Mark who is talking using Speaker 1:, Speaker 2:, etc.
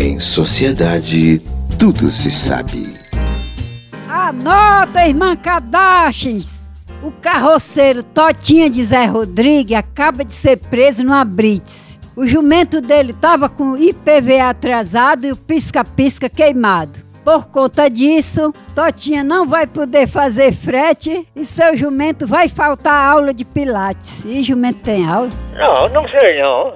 Speaker 1: Em sociedade, tudo se sabe.
Speaker 2: Anota, irmã Kardashians! O carroceiro Totinha de Zé Rodrigues acaba de ser preso numa Brits. O jumento dele estava com o IPVA atrasado e o pisca-pisca queimado. Por conta disso, Totinha não vai poder fazer frete e seu jumento vai faltar aula de pilates. E jumento tem aula?
Speaker 3: Não, não sei não.